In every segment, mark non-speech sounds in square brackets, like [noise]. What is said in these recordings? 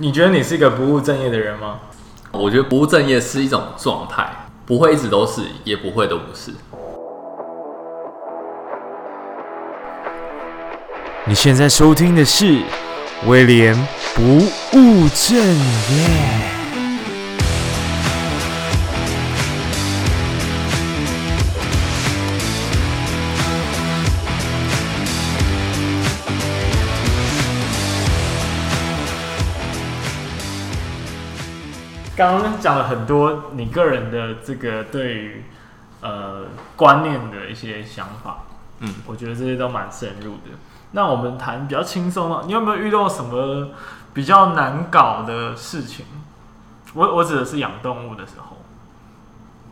你觉得你是一个不务正业的人吗？我觉得不务正业是一种状态，不会一直都是，也不会都不是。你现在收听的是威廉不务正业。刚刚讲了很多你个人的这个对于呃观念的一些想法，嗯，我觉得这些都蛮深入的。那我们谈比较轻松的，你有没有遇到什么比较难搞的事情？我我指的是养动物的时候，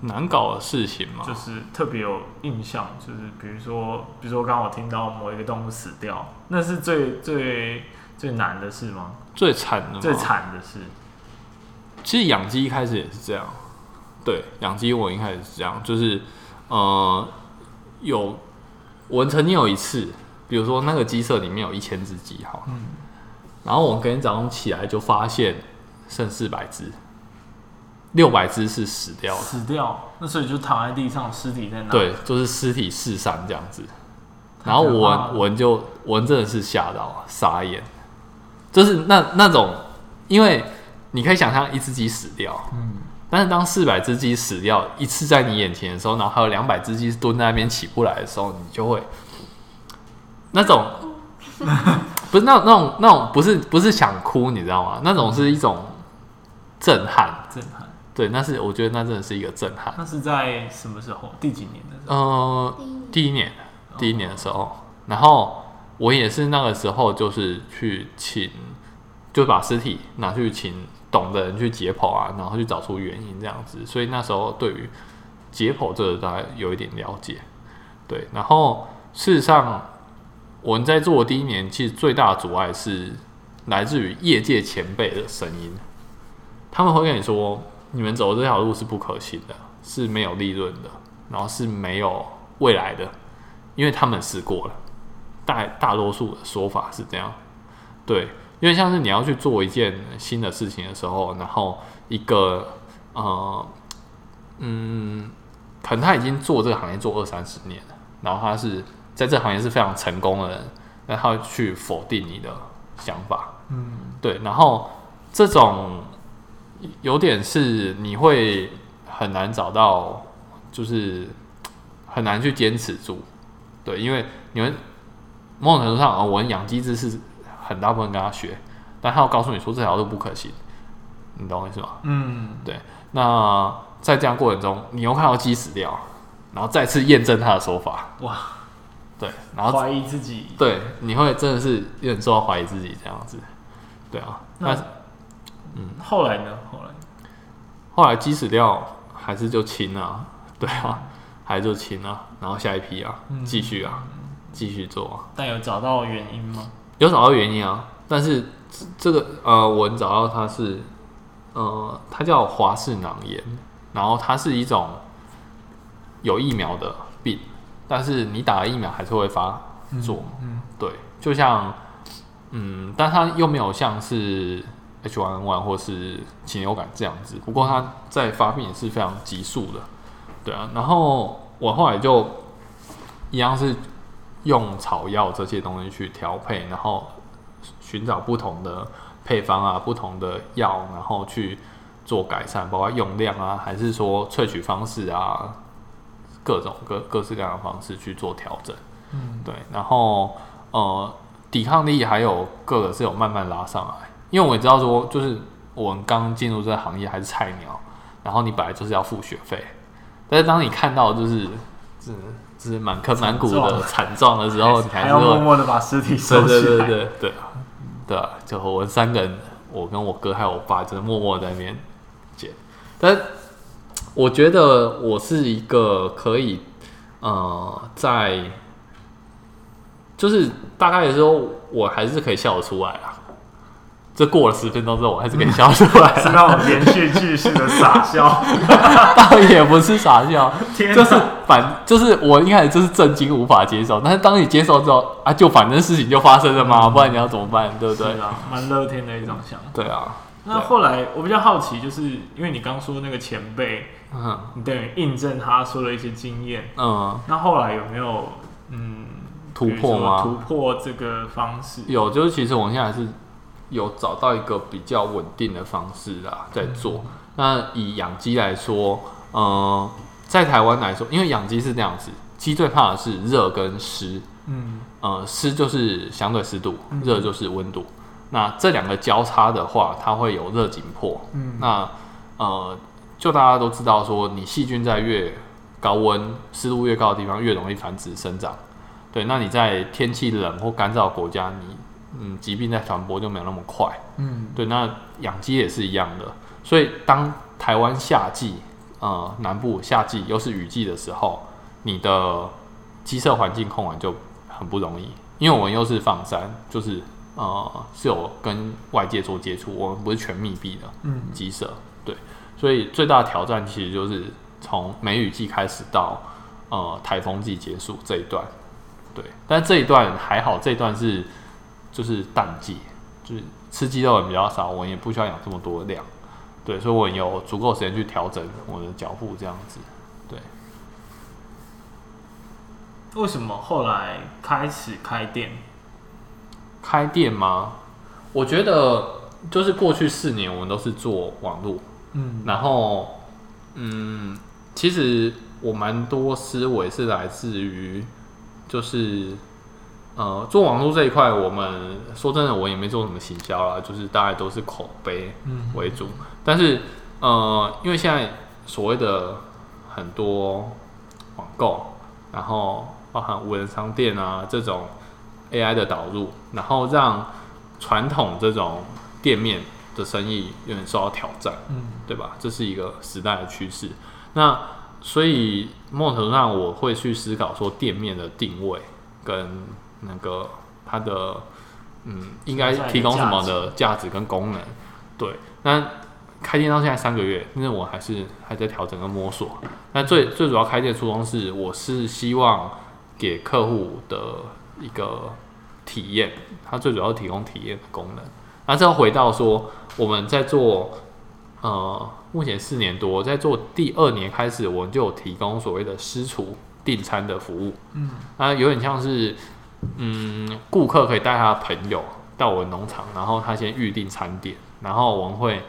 难搞的事情吗？就是特别有印象，就是比如说，比如说刚刚我听到某一个动物死掉，那是最最最难的事吗？最惨的？最惨的事。其实养鸡一开始也是这样，对，养鸡我一开始是这样，就是，呃，有我曾经有一次，比如说那个鸡舍里面有一千只鸡哈，嗯，然后我隔天早上起来就发现剩四百只，六百只是死掉了，死掉，那所以就躺在地上，尸体在哪？对，就是尸体四散这样子，然后我我就我真的是吓到傻眼，就是那那种因为。你可以想象一只鸡死掉，嗯，但是当四百只鸡死掉一次在你眼前的时候，然后还有两百只鸡蹲在那边起不来的时候，你就会那种 [laughs] 不是那种那种那种不是不是想哭，你知道吗？那种是一种震撼，震撼。对，那是我觉得那真的是一个震撼。那是在什么时候？第几年的时候？呃，第一年，第一年的时候。然后我也是那个时候，就是去请，就把尸体拿去请。懂的人去解剖啊，然后去找出原因这样子，所以那时候对于解剖这个大概有一点了解，对。然后事实上，我们在做的第一年，其实最大的阻碍是来自于业界前辈的声音，他们会跟你说，你们走的这条路是不可行的，是没有利润的，然后是没有未来的，因为他们试过了。大大多数的说法是这样，对。因为像是你要去做一件新的事情的时候，然后一个呃嗯，可能他已经做这个行业做二三十年了，然后他是在这行业是非常成功的人，那他会去否定你的想法，嗯，对，然后这种有点是你会很难找到，就是很难去坚持住，对，因为你们某种程度上啊，我们养鸡知识。很大部分跟他学，但他要告诉你说这条路不可行，你懂我意思吗？嗯，对。那在这样过程中，你又看到鸡死掉，然后再次验证他的说法，哇，对，然后怀疑自己，对，你会真的是有点受到怀疑自己这样子，对啊。那嗯，后来呢？后来，后来鸡死掉还是就清啊，对啊，还是就清啊，然后下一批啊，继续啊，继续做啊。但有找到原因吗？有找到原因啊，但是这个呃，我找到它是呃，它叫华氏囊炎，然后它是一种有疫苗的病，但是你打了疫苗还是会发作，嗯，嗯对，就像嗯，但它又没有像是 H1N1 或是禽流感这样子，不过它在发病也是非常急速的，对啊，然后我后来就一样是。用草药这些东西去调配，然后寻找不同的配方啊，不同的药，然后去做改善，包括用量啊，还是说萃取方式啊，各种各各式各样的方式去做调整。嗯，对。然后呃，抵抗力还有各个是有慢慢拉上来，因为我也知道说，就是我们刚进入这个行业还是菜鸟，然后你本来就是要付学费，但是当你看到就是是。是满坑满谷的惨状的时候，[laughs] 你还要默默的把尸体收起来。对对对对对，对啊，就我们三个人，我跟我哥还有我爸，就是默默在那边捡。但我觉得我是一个可以，呃，在就是大概的时候，我还是可以笑得出来啊。这过了十分钟之后，我还是可以笑出来，[laughs] 是那种连续剧式的傻笑，[laughs] 倒也不是傻笑，就是反，就是我一开始就是震惊无法接受，但是当你接受之后啊，就反正事情就发生了嘛，不然你要怎么办，对不对？是啊，蛮乐天的一种想法。对啊，那后来我比较好奇，就是因为你刚说那个前辈，嗯你等于印证他说的一些经验，嗯，那后来有没有嗯突破吗？突破这个方式？有，就是其实我现在还是有找到一个比较稳定的方式啦，在做。嗯那以养鸡来说，呃，在台湾来说，因为养鸡是这样子，鸡最怕的是热跟湿。嗯呃，湿就是相对湿度，嗯热就是温度。那这两个交叉的话，它会有热紧迫。嗯，那呃，就大家都知道说，你细菌在越高温、湿度越高的地方，越容易繁殖生长。对，那你在天气冷或干燥国家，你嗯疾病在传播就没有那么快。嗯。对，那养鸡也是一样的。所以当台湾夏季，呃，南部夏季又是雨季的时候，你的鸡舍环境控管就很不容易，因为我们又是放山，就是呃是有跟外界做接触，我们不是全密闭的嗯。鸡舍，对，所以最大的挑战其实就是从梅雨季开始到呃台风季结束这一段，对，但这一段还好，这一段是就是淡季，就是吃鸡肉也比较少，我也不需要养这么多的量。对，所以我有足够时间去调整我的脚步，这样子。对，为什么后来开始开店？开店吗？我觉得就是过去四年我们都是做网络，嗯然后嗯，其实我蛮多思维是来自于就是呃做网络这一块，我们说真的，我也没做什么行销啦，就是大概都是口碑为主。但是呃，因为现在所谓的很多网购，然后包含无人商店啊这种 AI 的导入，然后让传统这种店面的生意有点受到挑战，嗯对吧？这是一个时代的趋势。那所以某种程度上，我会去思考说店面的定位跟那个它的嗯，应该提供什么的价值跟功能。对，那开店到现在三个月，因为我还是还在调整跟摸索。那最最主要开店初衷是，我是希望给客户的一个体验，它最主要提供体验的功能。那这回到说，我们在做呃，目前四年多，在做第二年开始，我们就有提供所谓的私厨订餐的服务。嗯，那有点像是，嗯，顾客可以带他的朋友到我们农场，然后他先预订餐点，然后我们会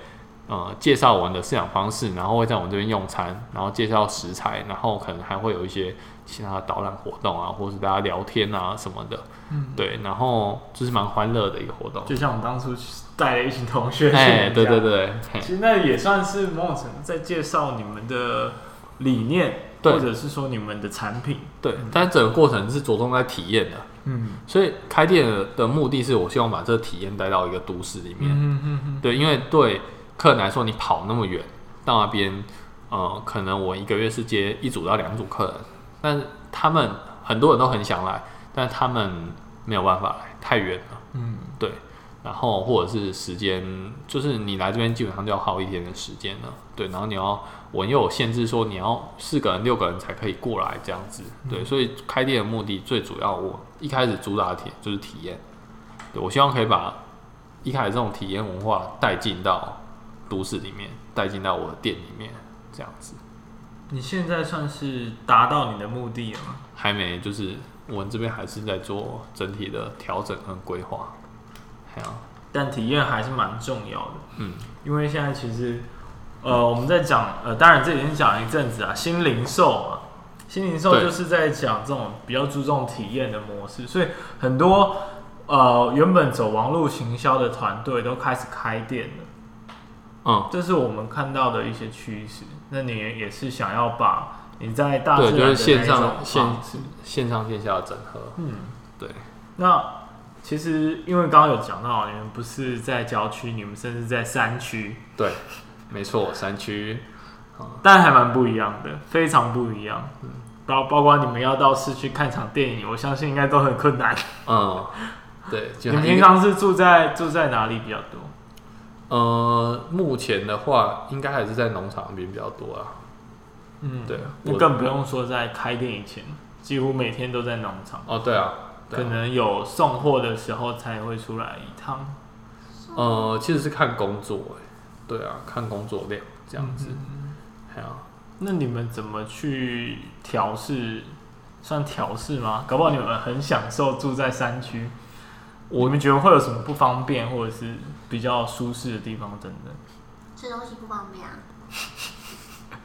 呃介绍我们的饲养方式，然后会在我们这边用餐，然后介绍食材，然后可能还会有一些其他的导览活动啊，或是大家聊天啊什么的。嗯，对，然后就是蛮欢乐的一个活动。就像我们当初带了一群同学去，[laughs] 哎，对对对，其实那也算是某种程度在介绍你们的理念，或者是说你们的产品。对，但整个过程是着重在体验的。嗯所以开店的目的是我希望把这个体验带到一个都市里面。嗯嗯嗯对，因为对客人来说，你跑那么远到那边，呃，可能我一个月是接一组到两组客人，但他们很多人都很想来，但他们没有办法来，太远了。嗯对，然后或者是时间，就是你来这边基本上就要耗一天的时间了。对，然后你要我又有限制，说你要四个人、六个人才可以过来这样子。对，所以开店的目的最主要，我一开始主打的体就是体验。对，我希望可以把一开始这种体验文化带进到都市里面，带进到我的店里面，这样子。你现在算是达到你的目的了吗？还没，就是我们这边还是在做整体的调整和规划。还有，但体验还是蛮重要的。嗯，因为现在其实，呃，我们在讲，呃，当然这已经讲了一阵子啊，新零售嘛，新零售就是在讲这种比较注重体验的模式，所以很多呃原本走网络行销的团队都开始开店了，嗯，这是我们看到的一些趋势。那你也是想要把你在大对，自然的就是线上线线上线下的整合。嗯，对。那其实因为刚刚有讲到，你们不是在郊区，你们甚至在山区。对，没错，山区。但还蛮不一样的，非常不一样。包包括你们要到市区看场电影，我相信应该都很困难。嗯，对。就 [laughs] 你们平常是住在住在哪里比较多？呃，目前的话，应该还是在农场那边比较多啊。嗯，对，那更不用说在开店以前，几乎每天都在农场。哦，对啊，对啊，可能有送货的时候才会出来一趟。呃，其实是看工作，哎，对啊，看工作量这样子。嗯，对啊，那你们怎么去调试？算调试吗？搞不好你们很享受住在山区。我们觉得会有什么不方便，或者是比较舒适的地方等等？吃东西不方便啊？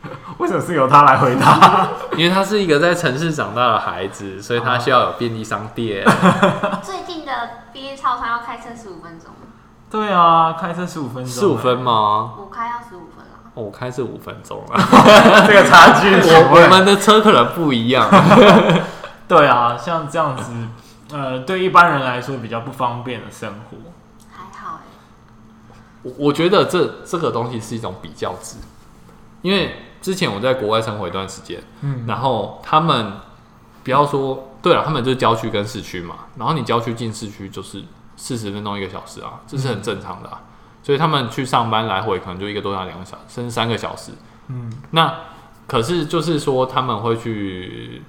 [laughs] 为什么是由他来回答？[laughs] 因为他是一个在城市长大的孩子，所以他需要有便利商店。[laughs] 最近的便利超商要开车十五分钟。对啊，开车十五分钟。十五分吗？我开要十五分了。哦，我开是五分钟啊。[laughs] 这个差距，我我们的车可能不一样。[laughs] 对啊，像这样子。呃，对一般人来说比较不方便的生活，还好哎。我我觉得这这个东西是一种比较值，因为之前我在国外生活一段时间，嗯，然后他们不要说对了，他们就是郊区跟市区嘛，然后你郊区进市区就是四十分钟一个小时啊，这是很正常的啊，所以他们去上班来回可能就一个多小时两个小时，甚至三个小时，嗯，那可是就是说他们会去。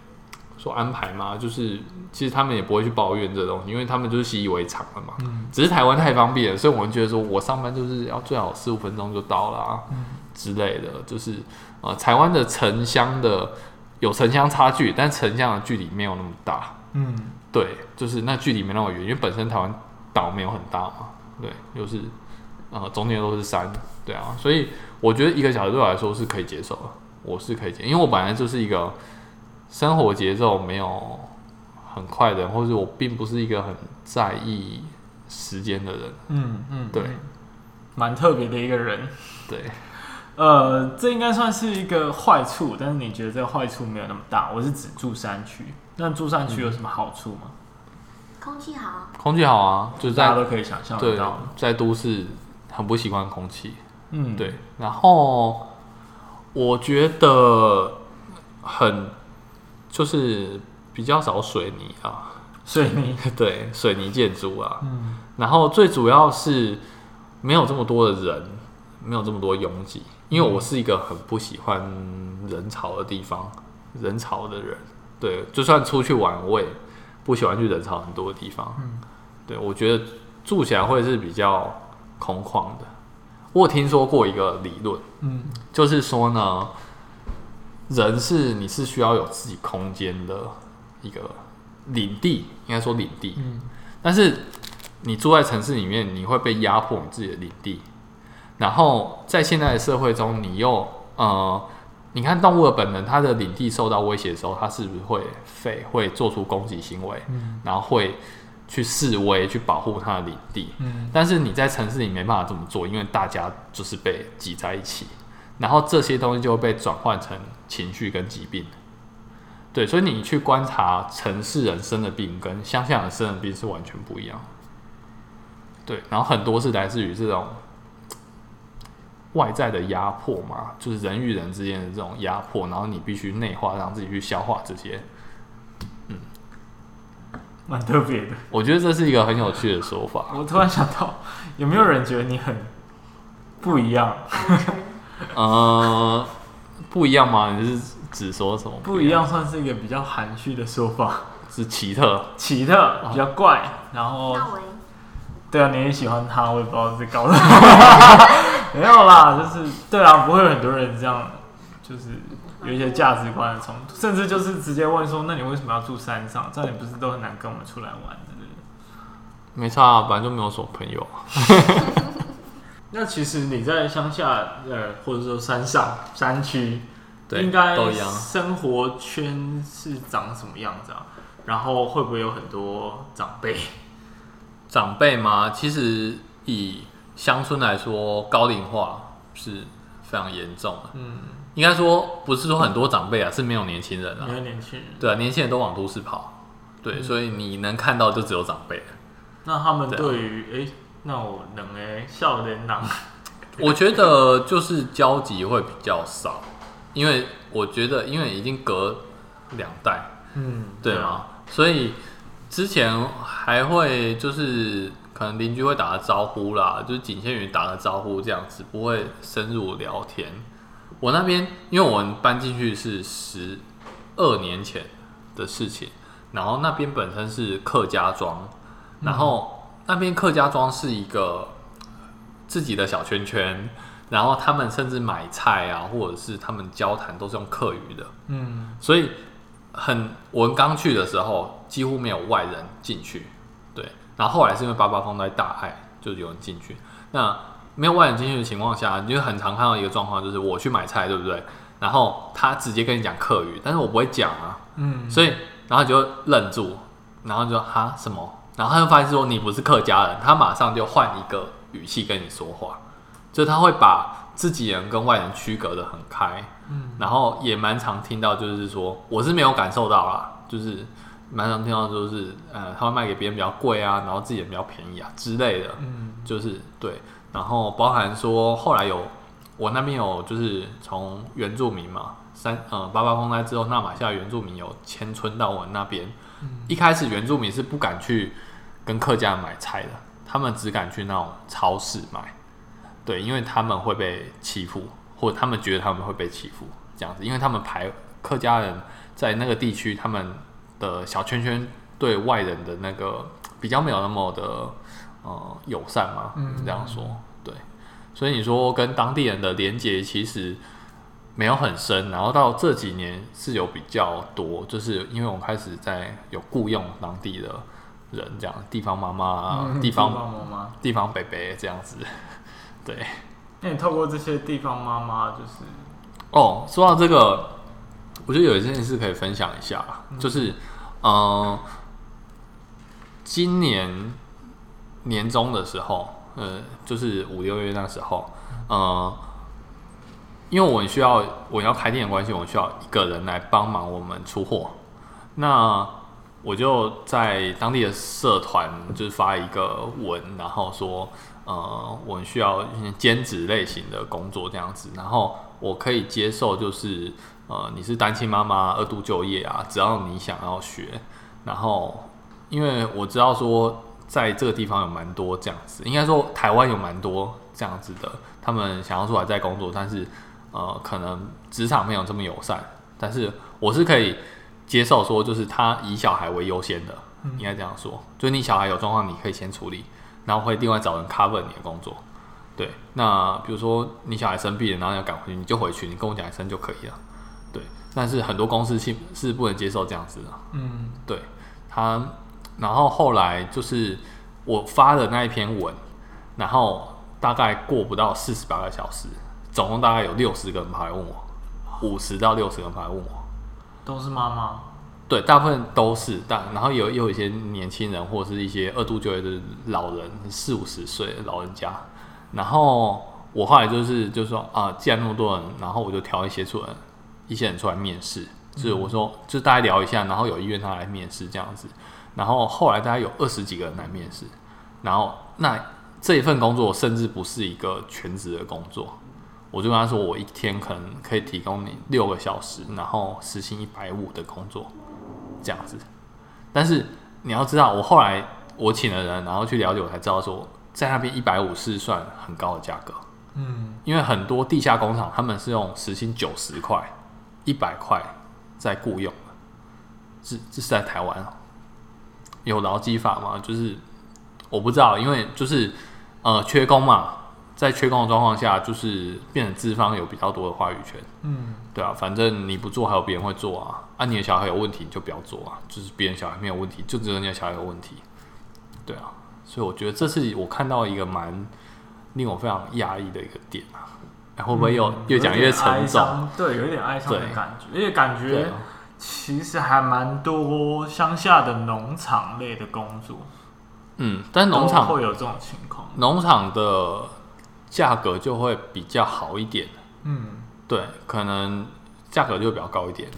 说安排吗，就是其实他们也不会去抱怨这东西，因为他们就是习以为常了嘛。嗯、只是台湾太方便了，所以我们觉得说我上班就是要最好十五分钟就到了啊，嗯、之类的。就是呃，台湾的城乡的有城乡差距，但城乡的距离没有那么大。嗯，对，就是那距离没那么远，因为本身台湾岛没有很大嘛。对，又、就是呃中间都是山，对啊，所以我觉得一个小时对我来说是可以接受的，我是可以接受，因为我本来就是一个。生活节奏没有很快的，或者我并不是一个很在意时间的人。嗯嗯，对，蛮特别的一个人。对，[laughs] 呃，这应该算是一个坏处，但是你觉得这个坏处没有那么大？我是指住山区，那住山区有什么好处吗？空气好，空气好啊，就是大家都可以想象得到。在都市很不习惯空气。嗯，对。然后我觉得很。就是比较少水泥啊，水泥 [laughs] 对水泥建筑啊，嗯，然后最主要是没有这么多的人，没有这么多拥挤，因为我是一个很不喜欢人潮的地方，人潮的人，对，就算出去玩，我也不喜欢去人潮很多的地方，嗯，对，我觉得住起来会是比较空旷的。我有听说过一个理论，嗯，就是说呢。人是你是需要有自己空间的一个领地，应该说领地。嗯。但是你住在城市里面，你会被压迫你自己的领地。然后在现在的社会中，你又呃，你看动物的本能，它的领地受到威胁的时候，它是不是会吠，会做出攻击行为？嗯。然后会去示威，去保护它的领地。嗯。但是你在城市里没办法这么做，因为大家就是被挤在一起。然后这些东西就会被转换成情绪跟疾病，对，所以你去观察城市人生的病跟乡下人生的病是完全不一样，对，然后很多是来自于这种外在的压迫嘛，就是人与人之间的这种压迫，然后你必须内化，让自己去消化这些，嗯，蛮特别的，我觉得这是一个很有趣的说法。[laughs] 我突然想到，有没有人觉得你很不一样？[laughs] 呃，不一样吗？你是指说什么不？不一样算是一个比较含蓄的说法，是奇特，奇特比较怪。哦、然后，对啊，你也喜欢他，我也不知道是搞的。[laughs] 没有啦，就是对啊，不会有很多人这样，就是有一些价值观的冲突，甚至就是直接问说：“那你为什么要住山上？这样你不是都很难跟我们出来玩的？”没差啊，本来就没有什么朋友。[laughs] 那其实你在乡下，呃，或者说山上山区，应该生活圈是长什么样子啊？然后会不会有很多长辈？长辈吗？其实以乡村来说，高龄化是非常严重的。嗯，应该说不是说很多长辈啊，是没有年轻人啊，没有年轻人。对啊，年轻人都往都市跑。对，嗯、所以你能看到就只有长辈。那他们对于诶。那我能诶，少年郎，[laughs] 我觉得就是交集会比较少，因为我觉得因为已经隔两代，嗯，对吗？所以之前还会就是可能邻居会打个招呼啦，就是仅限于打个招呼这样子，不会深入聊天。我那边因为我们搬进去是十二年前的事情，然后那边本身是客家庄，然后那边客家庄是一个自己的小圈圈，然后他们甚至买菜啊，或者是他们交谈都是用客语的，嗯，所以很我们刚去的时候几乎没有外人进去。对然后后来是因为八八风灾大爱，就有人进去。那没有外人进去的情况下，你就很常看到一个状况，就是我去买菜，对不对？然后他直接跟你讲客语，但是我不会讲啊，嗯，所以然后你就愣住，然后就哈什么？然后他就发现说你不是客家人，他马上就换一个语气跟你说话，就他会把自己人跟外人区隔的很开，嗯，然后也蛮常听到，就是说我是没有感受到啦，就是。蛮常听到就是，呃，他会卖给别人比较贵啊，然后自己也比较便宜啊之类的，嗯，就是对，然后包含说后来有我那边有就是从原住民嘛，三呃八八风灾之后，那玛夏原住民有迁村到我那边，嗯，一开始原住民是不敢去跟客家人买菜的，他们只敢去那种超市买，对，因为他们会被欺负，或者他们觉得他们会被欺负这样子，因为他们排客家人在那个地区，他们。的小圈圈对外人的那个比较没有那么的呃友善嘛，嗯，这样说对，所以你说跟当地人的连接其实没有很深，然后到这几年是有比较多，就是因为我们开始在有雇佣当地的人，这样地方妈妈、嗯、地方妈妈、地方伯伯这样子，[laughs] 对。那你透过这些地方妈妈，就是哦，说到这个，我觉得有一件事可以分享一下，嗯、就是。嗯，今年年中的时候，呃，就是五六月那时候，呃，因为我们需要我要开店的关系，我需要一个人来帮忙我们出货。那我就在当地的社团就是发一个文，然后说，呃，我需要兼职类型的工作这样子，然后我可以接受就是。呃，你是单亲妈妈，二度就业啊，只要你想要学，然后因为我知道说，在这个地方有蛮多这样子，应该说台湾有蛮多这样子的，他们想要出来再工作，但是呃，可能职场没有这么友善，但是我是可以接受说，就是他以小孩为优先的，应该这样说，就是你小孩有状况，你可以先处理，然后会另外找人 cover 你的工作，对，那比如说你小孩生病了，然后要赶回去，你就回去，你跟我讲一声就可以了。对，但是很多公司是是不能接受这样子的。嗯，对，他，然后后来就是我发的那一篇文，然后大概过不到四十八个小时，总共大概有六十个人跑来问我，五十到六十个人跑来问我，都是妈妈。对，大部分都是，但然后有有一些年轻人或者是一些二度就业的老人，四五十岁的老人家。然后我后来就是就说啊，既然那么多人，然后我就挑一些出来。一些人出来面试，就是我说，就大家聊一下，然后有意愿他来面试这样子，然后后来大概有二十几个人来面试，然后那这一份工作甚至不是一个全职的工作，我就跟他说，我一天可能可以提供你六个小时，然后时薪一百五的工作这样子，但是你要知道，我后来我请了人，然后去了解，我才知道说，在那边一百五是算很高的价格，嗯，因为很多地下工厂他们是用时薪九十块。一百块在雇佣，这这是在台湾有劳基法吗？就是我不知道，因为就是呃缺工嘛，在缺工的状况下，就是变成资方有比较多的话语权。嗯，对啊，反正你不做，还有别人会做啊。啊，你的小孩有问题，你就不要做啊。就是别人小孩没有问题，就只有你的小孩有问题。对啊，所以我觉得这是我看到一个蛮令我非常压抑的一个点啊。会不会又越讲越沉重？对，有一点哀伤的感觉，因为感觉其实还蛮多乡下的农场类的工作。嗯，但农场会有这种情况，农场的价格就会比较好一点。嗯，对，可能价格就会比较高一点。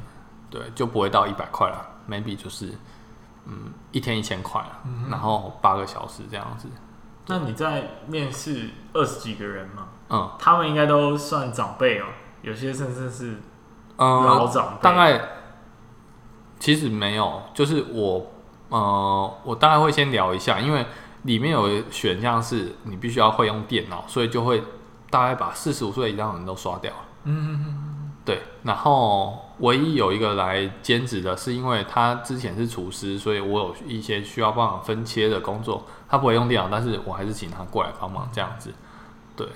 对，就不会到一百块了，maybe 就是嗯一天一千块，然后八个小时这样子。那你在面试二十几个人吗？嗯，他们应该都算长辈哦，有些甚至是老长辈。嗯，大概其实没有，就是我，呃，我大概会先聊一下，因为里面有选项是你必须要会用电脑，所以就会大概把四十五岁以上的人都刷掉。嗯嗯嗯，对。然后唯一有一个来兼职的，是因为他之前是厨师，所以我有一些需要帮忙分切的工作，他不会用电脑，但是我还是请他过来帮忙这样子。对。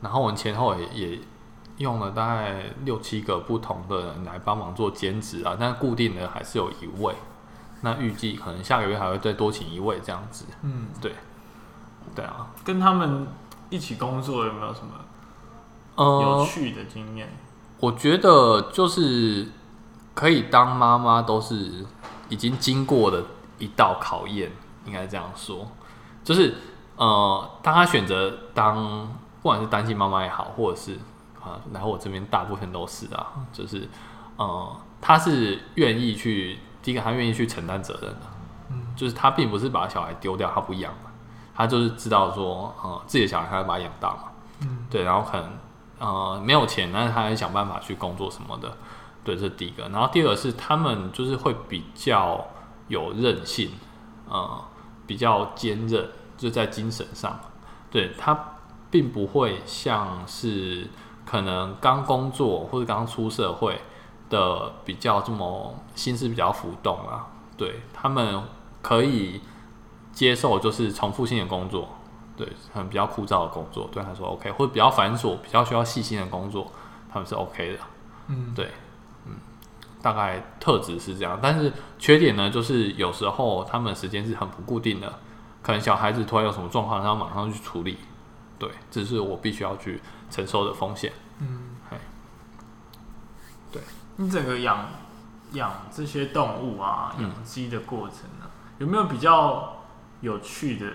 然后我们前后也也用了大概六七个不同的人来帮忙做兼职啊，但固定的还是有一位。那预计可能下个月还会再多请一位这样子。嗯，对，对啊，跟他们一起工作有没有什么有趣的经验？呃，我觉得就是可以当妈妈都是已经经过的一道考验，应该这样说。就是呃，当他选择当不管是单亲妈妈也好，或者是啊，然后我这边大部分都是啊，就是呃，他是愿意去。第一个，他愿意去承担责任的，嗯，就是他并不是把小孩丢掉，他不养嘛，他就是知道说，呃，自己的小孩他要把他养大嘛，嗯，对，然后可能呃没有钱，但是他还想办法去工作什么的，对，这是第一个。然后第二个是他们就是会比较有韧性，呃，比较坚韧，就在精神上，对，他并不会像是可能刚工作或者刚出社会。的比较这么心思比较浮动啊，对，他们可以接受就是重复性的工作，对，很比较枯燥的工作，对他说 OK，或者比较繁琐、比较需要细心的工作，他们是 OK 的，嗯，对，嗯，大概特质是这样，但是缺点呢，就是有时候他们时间是很不固定的，可能小孩子突然有什么状况，他要马上去处理，对，这是我必须要去承受的风险，嗯。你整个养养这些动物啊，养鸡的过程呢、啊，嗯、有没有比较有趣的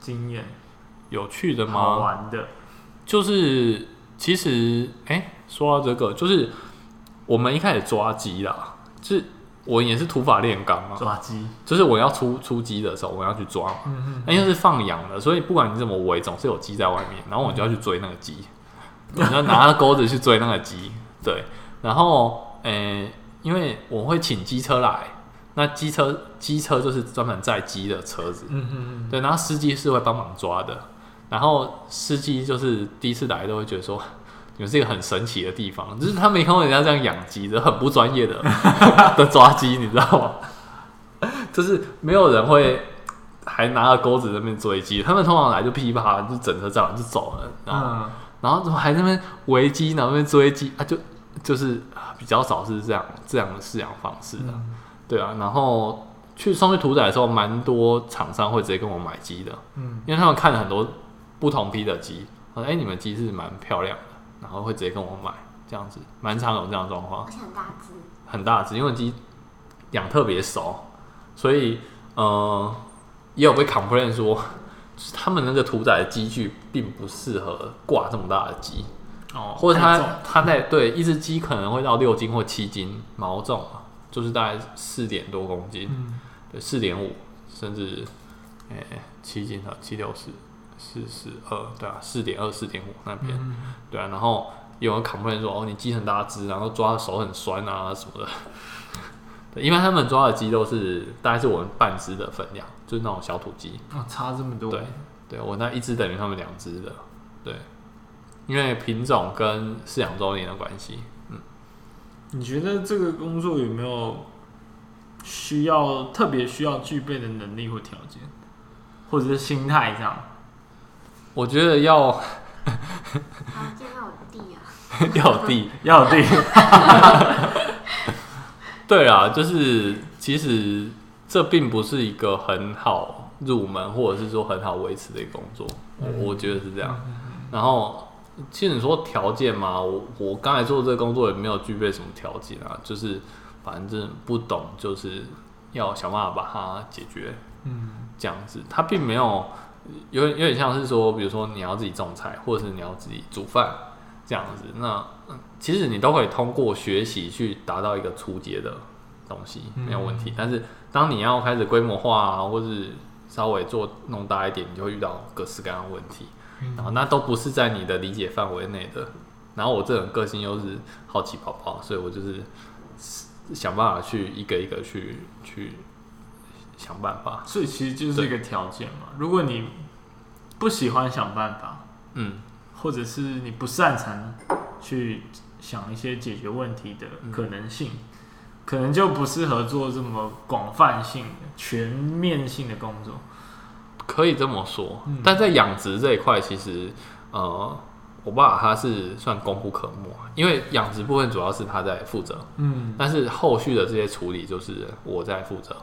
经验？有趣的吗？好玩的，就是其实，哎、欸，说到这个，就是我们一开始抓鸡啦，就是我也是土法炼钢嘛，抓鸡鸡，就是我要出出鸡的时候，我要去抓嘛，嗯嗯，那因为是放养的，所以不管你怎么围，总是有鸡在外面，然后我就要去追那个鸡，[laughs] 我就拿着钩子去追那个鸡，对。然后，诶、欸，因为我会请机车来，那机车机车就是专门载鸡的车子，嗯嗯嗯，对，然后司机是会帮忙抓的，然后司机就是第一次来都会觉得说，[laughs] 你们是一个很神奇的地方，就是他没看过人家这样养鸡的，很不专业的 [laughs] 的抓鸡，你知道吗？就是没有人会还拿着钩子在那边追鸡，他们通常来就噼啪就整车这样就走了，然后、嗯、然后怎么还在那边围鸡，然后那边追鸡啊就。就是比较少是这样这样的饲养方式的，嗯、对啊。然后去送去屠宰的时候，蛮多厂商会直接跟我买鸡的，嗯，因为他们看了很多不同批的鸡，说哎、欸，你们鸡是蛮漂亮的，然后会直接跟我买，这样子蛮常有这样的状况。而且很大只，很大只，因为鸡养特别熟，所以呃也有被 complain 说，[laughs] 他们那个屠宰的机具并不适合挂这么大的鸡。哦，或者它它在对一只鸡可能会到六斤或七斤毛重，就是大概四点多公斤，嗯、对，四点五甚至诶七斤啊七六四四十二，对啊，四点二四点五那边，嗯、对啊，然后有人 complain 说哦，你鸡很大只，然后抓的手很酸啊什么的，[laughs] 对，因为他们抓的鸡都是大概是我们半只的分量，就是那种小土鸡，啊，差这么多，对，对我那一只等于他们两只的，对。因为品种跟饲养周年的关系，嗯，你觉得这个工作有没有需要特别需要具备的能力或条件，或者是心态上？我觉得要，条件要有地啊，[laughs] 要有地，[laughs] 要有地。[laughs] 对啊，就是其实这并不是一个很好入门，或者是说很好维持的一个工作，我觉得是这样，然后。其实你说条件嘛，我我刚才做这个工作也没有具备什么条件啊，就是反正不懂，就是要想办法把它解决，嗯，这样子，它并没有有有点像是说，比如说你要自己种菜，或者是你要自己煮饭这样子，那其实你都可以通过学习去达到一个初阶的东西，没有问题。嗯，但是当你要开始规模化啊，或是稍微做弄大一点，你就会遇到各式各样的问题。然后那都不是在你的理解范围内的。然后我这种个性又是好奇宝宝，所以我就是想办法去一个一个去去想办法。所以其实就是一个条件嘛。如果你不喜欢想办法，嗯，或者是你不擅长去想一些解决问题的可能性，嗯、可能就不适合做这么广泛性的、全面性的工作。可以这么说，嗯、但在养殖这一块，其实呃，我爸他是算功不可没，因为养殖部分主要是他在负责，嗯，但是后续的这些处理就是我在负责。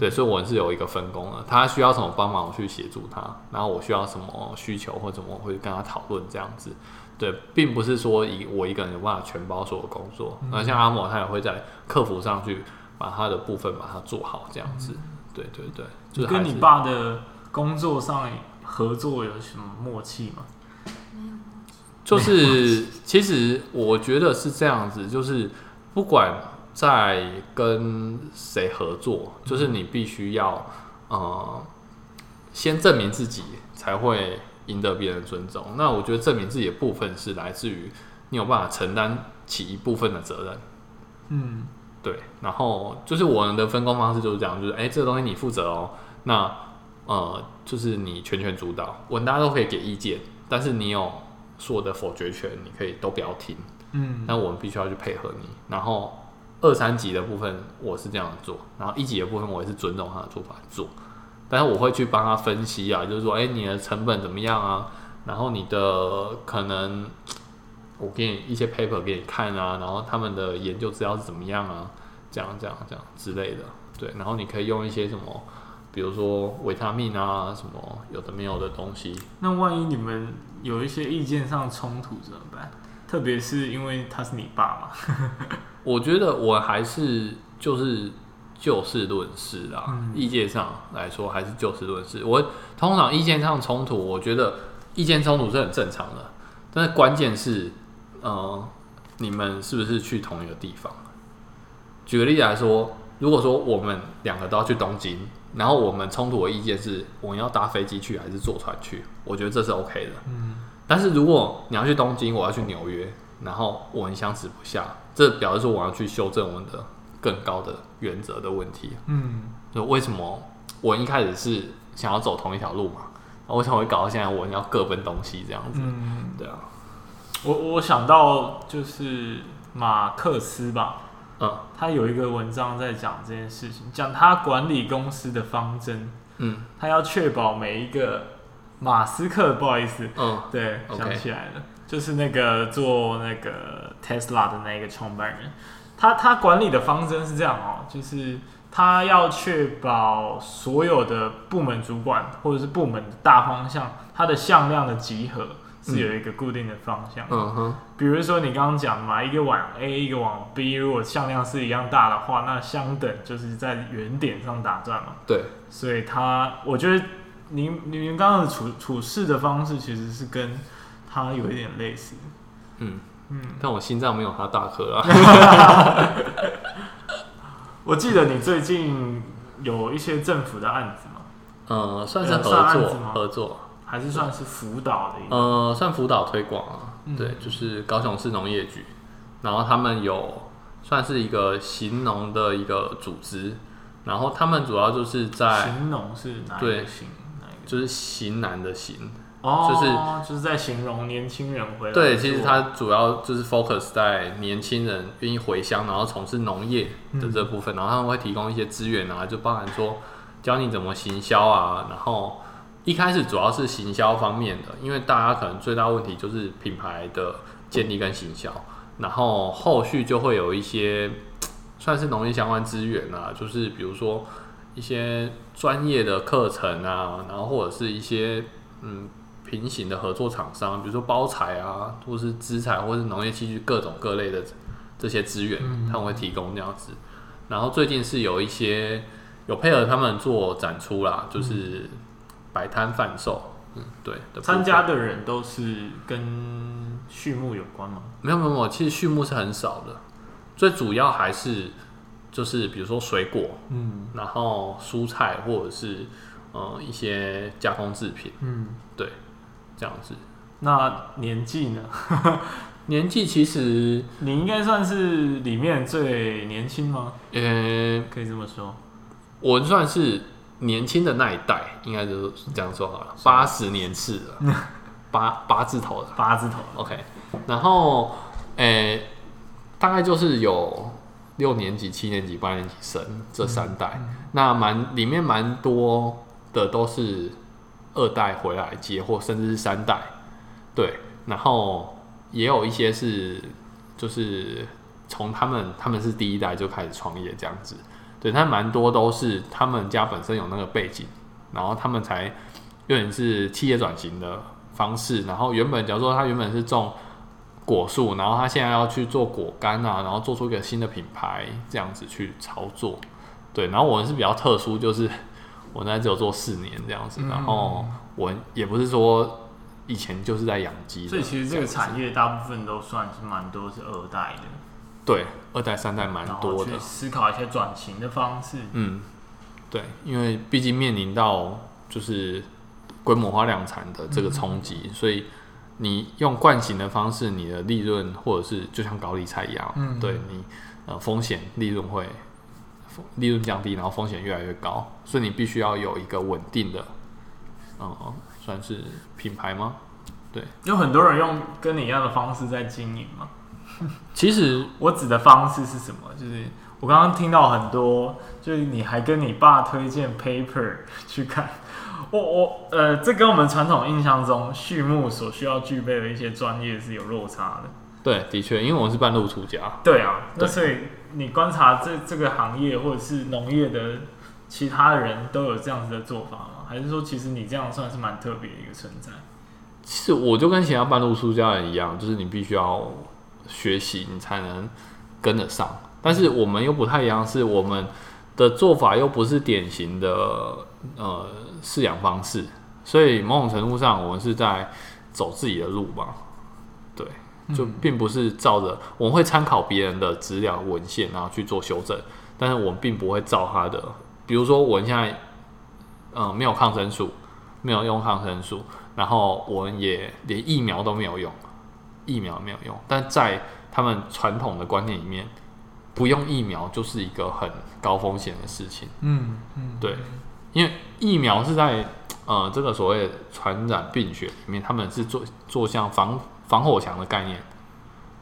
对，所以我是有一个分工的，他需要什么帮忙，我去协助他；然后我需要什么需求或者我会跟他讨论这样子。对，并不是说以我一个人有办法全包所有工作。那、嗯、像阿某，他也会在客服上去把他的部分把它做好这样子。嗯、对对对，就是跟你爸的工作上合作有什么默契吗？就是其实我觉得是这样子，就是不管。在跟谁合作，就是你必须要呃先证明自己，才会赢得别人尊重。那我觉得证明自己的部分是来自于你有办法承担起一部分的责任。嗯，对。然后就是我们的分工方式就是这样，就是哎、欸，这个东西你负责哦。那呃，就是你全权主导，我大家都可以给意见，但是你有说的否决权，你可以都不要听。嗯，那我们必须要去配合你，然后。二三级的部分我是这样做，然后一级的部分我也是尊重他的做法做，但是我会去帮他分析啊，就是说，哎、欸，你的成本怎么样啊？然后你的可能，我给你一些 paper 给你看啊，然后他们的研究资料是怎么样啊？这样这样这样之类的，对，然后你可以用一些什么，比如说维他命啊，什么有的没有的东西。那万一你们有一些意见上冲突怎么办？特别是因为他是你爸嘛。[laughs] 我觉得我还是就是就事论事啦，嗯、意见上来说还是就事论事。我通常意见上冲突，我觉得意见冲突是很正常的，但是关键是，呃，你们是不是去同一个地方？举个例子来说，如果说我们两个都要去东京，然后我们冲突的意见是我们要搭飞机去还是坐船去，我觉得这是 OK 的。嗯，但是如果你要去东京，我要去纽约，然后我们相持不下。这表示说我要去修正我们的更高的原则的问题。嗯，就为什么我一开始是想要走同一条路嘛？为什么会搞到现在我们要各奔东西这样子？嗯，对啊。我我想到就是马克思吧，嗯，他有一个文章在讲这件事情，讲他管理公司的方针。嗯，他要确保每一个马斯克，不好意思，嗯，对.想起来了。就是那个做那个 Tesla 的那个创办人，他他管理的方针是这样哦，就是他要确保所有的部门主管或者是部门的大方向，它的向量的集合是有一个固定的方向。嗯哼。比如说你刚刚讲嘛，一个往 A，一个往 B，如果向量是一样大的话，那相等就是在原点上打转嘛。对。所以它，我觉得您您刚刚的处处事的方式其实是跟。它有一点类似，嗯嗯，但我心脏没有它大颗啊。[laughs] 我记得你最近有一些政府的案子吗？呃，算是合作合作，还是算是辅导的？呃，算辅导推广啊。嗯、对，就是高雄市农业局，然后他们有算是一个行农的一个组织，然后他们主要就是在行农是哪一个行？哪一个？就是行男的行。哦，就是就是在形容年轻人回来。对，其实它主要就是 focus 在年轻人愿意回乡，然后从事农业的这部分，嗯，然后他们会提供一些资源啊，就包含说教你怎么行销啊。然后一开始主要是行销方面的，因为大家可能最大问题就是品牌的建立跟行销，然后后续就会有一些 [tsk] 算是农业相关资源啊，就是比如说一些专业的课程啊，然后或者是一些嗯。平行的合作厂商，比如说包材啊，或是资材，或是农业器具各种各类的这些资源，他们会提供这样子。然后最近是有一些有配合他们做展出啦，就是摆摊贩售。嗯，对。参加的人都是跟畜牧有关吗？没有没有没有，其实畜牧是很少的，最主要还是就是比如说水果，嗯，然后蔬菜或者是呃一些加工制品，嗯，对。这样子，那年纪呢？[laughs] 年纪其实你应该算是里面最年轻吗？呃，可以这么说。我算是年轻的那一代，应该就是这样说好了，八十年次了，[laughs] 八八字头的，八字头，OK。然后，诶、欸，大概就是有六年级、七年级、八年级生这三代，那蛮里面蛮多的都是二代回来接，或甚至是三代，对。然后也有一些是，就是从他们他们是第一代就开始创业这样子。对，他蛮多都是他们家本身有那个背景，然后他们才有点是企业转型的方式。然后原本假如说他原本是种果树，然后他现在要去做果干啊，然后做出一个新的品牌这样子去操作。对，然后我们是比较特殊，就是 [laughs] 我那只有做四年这样子，然后我也不是说以前就是在养鸡，所以其实这个产业大部分都算是蛮多是二代的。对，二代三代蛮多的，思考一些转型的方式。嗯，对，因为毕竟面临到就是规模化量产的这个冲击，嗯、所以你用惯行的方式，你的利润或者是就像搞理财一样，嗯，对你呃风险利润会利润降低，然后风险越来越高，所以你必须要有一个稳定的，嗯，算是品牌吗？对，有很多人用跟你一样的方式在经营吗？其实我指的方式是什么？就是我刚刚听到很多，就是你还跟你爸推荐 paper 去看，我我呃，这跟我们传统印象中畜牧所需要具备的一些专业是有落差的。对，的确，因为我是半路出家。对啊，那所以你观察这这个行业或者是农业的其他人都有这样子的做法吗？还是说其实你这样算是蛮特别的一个存在？其实我就跟其他半路出家人一样，就是你必须要。学习你才能跟得上，但是我们又不太一样，是我们的做法又不是典型的呃饲养方式，所以某种程度上我们是在走自己的路吧，对，就并不是照着我们会参考别人的资料文献然后去做修正，但是我们并不会照他的，比如说我们现在嗯、呃、没有抗生素，没有用抗生素，然后我们也连疫苗都没有用。疫苗没有用，但在他们传统的观念里面，不用疫苗就是一个很高风险的事情。嗯嗯，对，因为疫苗是在呃这个所谓传染病学里面，他们是做做像防防火墙的概念。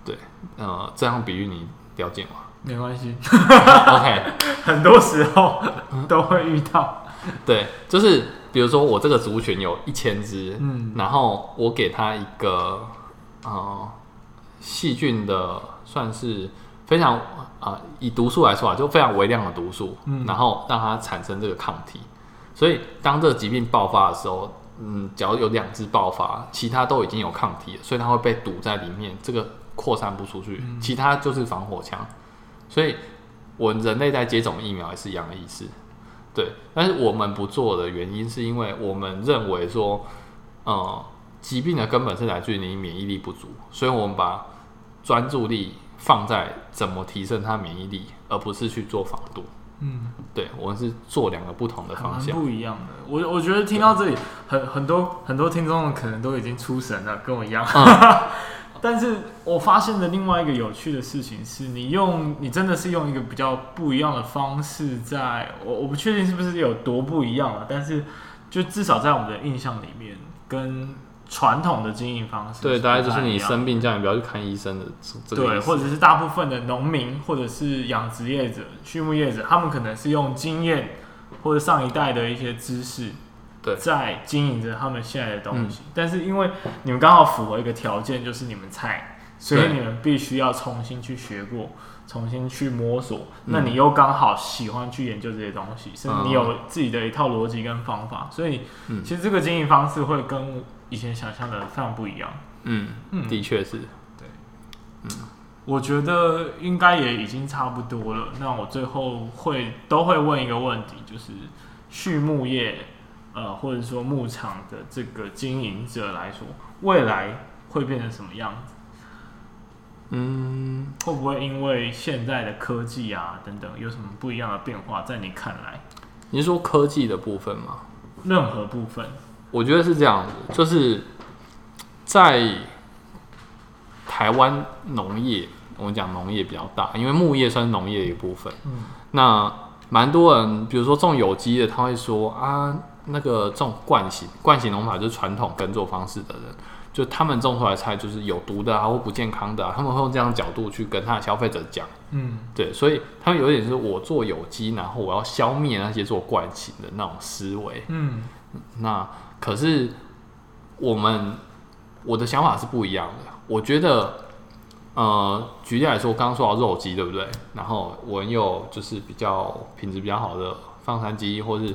对，呃，这样比喻你了解吗？没关系。OK，[laughs] 很多时候都会遇到。对，就是比如说我这个族群有一千只，嗯，然后我给他一个。啊，细菌的算是非常啊，以毒素来说啊，就非常微量的毒素，嗯，然后让它产生这个抗体。所以当这个疾病爆发的时候，嗯，只要有两只爆发，其他都已经有抗体了，所以它会被堵在里面，这个扩散不出去。其他就是防火墙。所以我们人类在接种疫苗也是一样的意思，对。但是我们不做的原因，是因为我们认为说，嗯。疾病的根本是来自于你免疫力不足，所以我们把专注力放在怎么提升他免疫力，而不是去做防毒。嗯，对，我们是做两个不同的方向，不一样的。我我觉得听到这里，很很多很多听众可能都已经出神了，跟我一样。嗯、[laughs] 但是我发现的另外一个有趣的事情是，你用你真的是用一个比较不一样的方式在，在我我不确定是不是有多不一样了，但是就至少在我们的印象里面跟。传统的经营方式，对，大概就是你生病这样，你不要去看医生的这个。对，或者是大部分的农民，或者是养殖业者、畜牧业者，他们可能是用经验或者上一代的一些知识，对，在经营着他们现在的东西。嗯、但是因为你们刚好符合一个条件，就是你们菜，所以你们必须要重新去学过。重新去摸索，那你又刚好喜欢去研究这些东西，嗯、甚至你有自己的一套逻辑跟方法，所以其实这个经营方式会跟以前想象的非常不一样。嗯，嗯的确是。对，嗯，我觉得应该也已经差不多了。那我最后会都会问一个问题，就是畜牧业，呃，或者说牧场的这个经营者来说，未来会变成什么样子？嗯，会不会因为现在的科技啊等等有什么不一样的变化？在你看来，你是说科技的部分吗？任何部分，我觉得是这样子，就是在台湾农业，我们讲农业比较大，因为牧业算是农业的一部分。嗯，那蛮多人，比如说种有机的，他会说啊，那个种惯性惯性农法就是传统耕作方式的人，就他们种出来菜就是有毒的啊，或不健康的啊，他们会用这样的角度去跟他的消费者讲，嗯，对，所以他们有一点是我做有机，然后我要消灭那些做惯性的那种思维，嗯，那可是我们我的想法是不一样的，我觉得。呃，举例来说，刚刚说到肉鸡，对不对？然后我有就是比较品质比较好的放山鸡，或是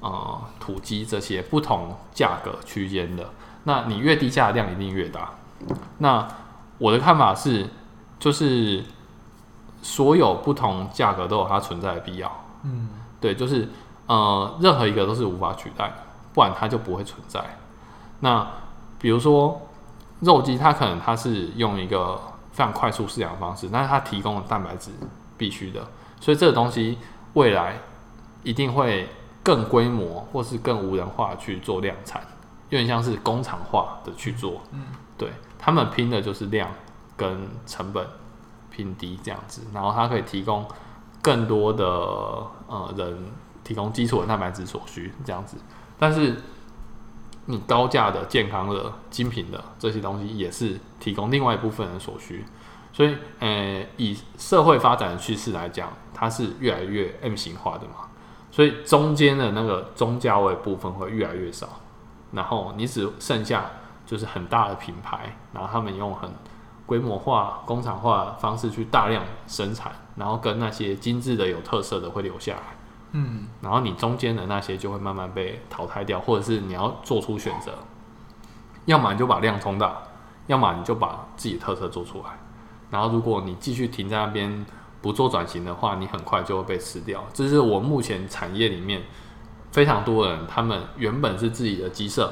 呃土鸡这些不同价格区间的。那你越低价的量一定越大。那我的看法是，就是所有不同价格都有它存在的必要。嗯，对，就是呃任何一个都是无法取代，不然它就不会存在。那比如说肉鸡，它可能它是用一个。非常快速饲养方式，但是它提供的蛋白质必须的，所以这个东西未来一定会更规模或是更无人化去做量产，有点像是工厂化的去做。嗯，对，他们拼的就是量跟成本拼低这样子，然后它可以提供更多的呃人提供基础的蛋白质所需这样子，但是。你高价的、健康的、精品的这些东西，也是提供另外一部分人所需。所以，呃，以社会发展的趋势来讲，它是越来越 M 型化的嘛。所以中间的那个中价位部分会越来越少，然后你只剩下就是很大的品牌，然后他们用很规模化、工厂化的方式去大量生产，然后跟那些精致的、有特色的会留下来。嗯，然后你中间的那些就会慢慢被淘汰掉，或者是你要做出选择，要么你就把量冲大，要么你就把自己特色做出来。然后如果你继续停在那边不做转型的话，你很快就会被吃掉。这是我目前产业里面非常多人，他们原本是自己的鸡舍，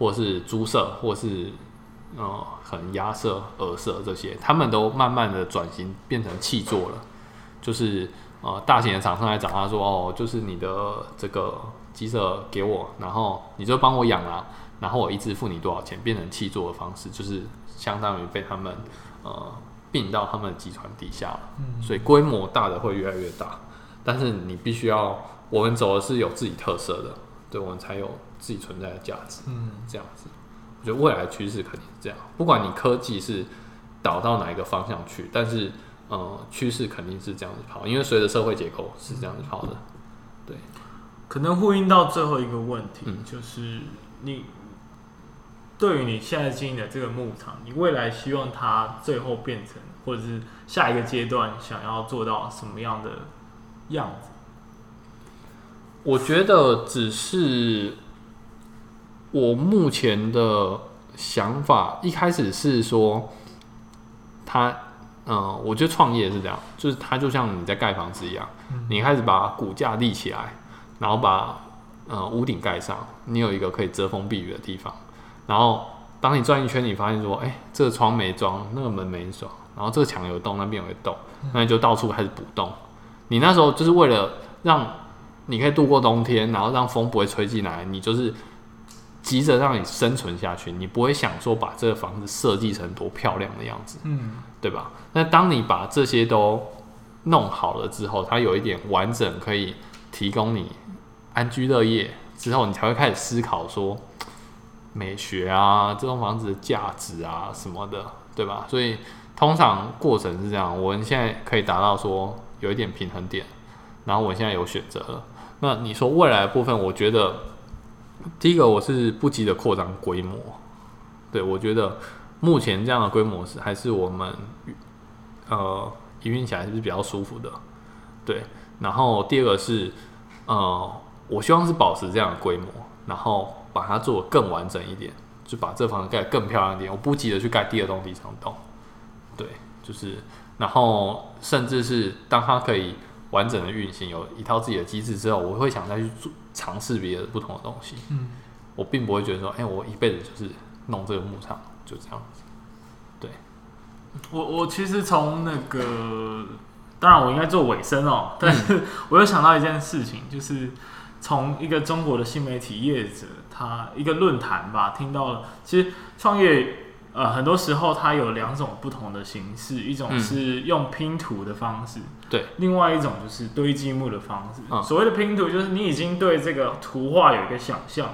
或是猪舍，或是呃很鸭舍、鹅舍这些，他们都慢慢的转型变成契作了，就是。呃，大型的厂商来找他说：“哦，就是你的这个鸡舍给我，然后你就帮我养啊，然后我一直付你多少钱，变成契作的方式，就是相当于被他们呃并到他们的集团底下了。嗯，所以规模大的会越来越大，但是你必须要，我们走的是有自己特色的，对我们才有自己存在的价值。嗯，这样子，我觉得未来趋势肯定是这样，不管你科技是导到哪一个方向去，但是。呃，趋势肯定是这样子跑，因为随着社会结构是这样子跑的。对，可能呼应到最后一个问题，嗯、就是你对于你现在经营的这个牧场，你未来希望它最后变成，或者是下一个阶段想要做到什么样的样子？我觉得只是我目前的想法，一开始是说它。嗯，我觉得创业是这样，就是它就像你在盖房子一样，嗯、你开始把骨架立起来，然后把呃屋顶盖上，你有一个可以遮风避雨的地方。然后当你转一圈，你发现说，哎、欸，这个窗没装，那个门没装，然后这个墙有洞，那边有个洞，那你就到处开始补洞。你那时候就是为了让你可以度过冬天，然后让风不会吹进来，你就是急着让你生存下去，你不会想说把这个房子设计成多漂亮的样子，嗯，对吧？那当你把这些都弄好了之后，它有一点完整，可以提供你安居乐业之后，你才会开始思考说美学啊，这栋房子的价值啊什么的，对吧？所以通常过程是这样，我们现在可以达到说有一点平衡点，然后我现在有选择了。那你说未来的部分，我觉得第一个我是不急着扩张规模，对，我觉得目前这样的规模是还是我们。呃，营运起来是比较舒服的，对。然后第二个是，呃，我希望是保持这样的规模，然后把它做更完整一点，就把这房子盖得更漂亮一点。我不急着去盖第二栋、第三栋，对，就是，然后甚至是当它可以完整的运行，有一套自己的机制之后，我会想再去做尝试别的不同的东西。嗯，我并不会觉得说，哎、欸，我一辈子就是弄这个牧场，就这样子。对我我其实从那个，当然我应该做尾声哦，但是 [laughs] 我又想到一件事情，就是从一个中国的新媒体业者，他一个论坛吧，听到了，其实创业呃，很多时候它有两种不同的形式，一种是用拼图的方式，对、嗯，另外一种就是堆积木的方式。嗯、所谓的拼图，就是你已经对这个图画有一个想象，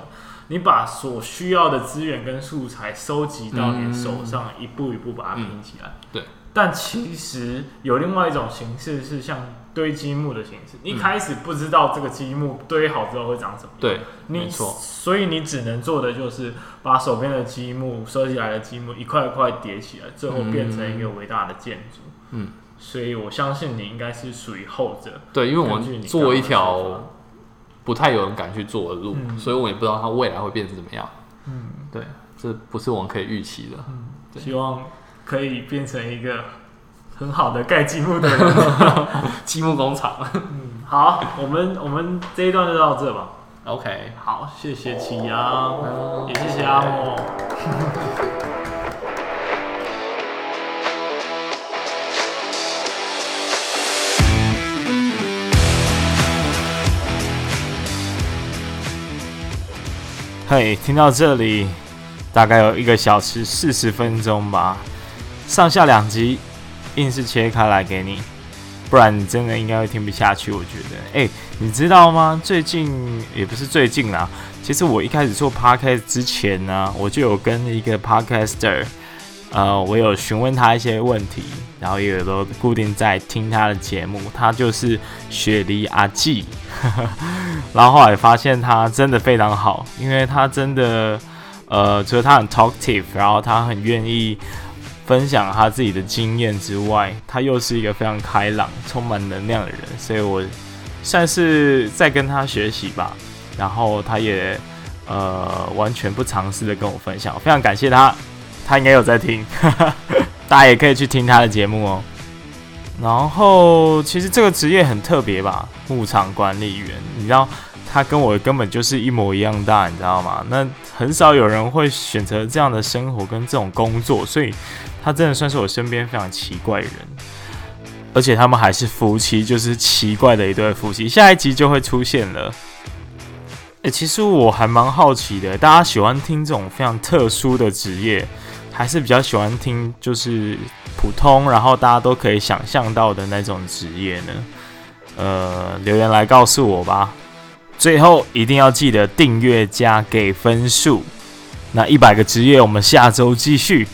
你把所需要的资源跟素材收集到你手上，嗯、一步一步把它拼起来。嗯、对。但其实有另外一种形式是像堆积木的形式，一开始不知道这个积木堆好之后会长什么样，对，你没错，所以你只能做的就是把手边的积木收集来的积木一块一块叠起来，最后变成一个伟大的建筑。嗯，所以我相信你应该是属于后者。对，因为我们做一条不太有人敢去做的路，嗯、所以我也不知道它未来会变成怎么样。嗯，对，这不是我们可以预期的。嗯，希望。可以变成一个很好的盖积木的人，[laughs] 积木工厂。嗯，好，我们我们这一段就到这吧。OK，好，谢谢启阳，也谢谢阿莫。嘿，听到这里，大概有一个小时四十分钟吧。上下两集硬是切开来给你，不然你真的应该会听不下去。我觉得，哎、你知道吗？最近也不是最近啦，其实我一开始做 podcast 之前呢，我就有跟一个 podcaster，呃，我有询问他一些问题，然后也有都固定在听他的节目。他就是雪梨阿纪，[laughs] 然后后来发现他真的非常好，因为他真的，呃，除了他很 talkative，然后他很愿意。分享他自己的经验之外，他又是一个非常开朗、充满能量的人，所以我算是在跟他学习吧。然后他也呃完全不尝试的跟我分享，非常感谢他，他应该有在听，[laughs] 大家也可以去听他的节目哦。然后其实这个职业很特别吧，牧场管理员，你知道他跟我根本就是一模一样大，你知道吗？那很少有人会选择这样的生活跟这种工作，所以。他真的算是我身边非常奇怪的人，而且他们还是夫妻，就是奇怪的一对夫妻。下一集就会出现了。诶，其实我还蛮好奇的，大家喜欢听这种非常特殊的职业，还是比较喜欢听就是普通，然后大家都可以想象到的那种职业呢？呃，留言来告诉我吧。最后一定要记得订阅加给分数。那一百个职业，我们下周继续。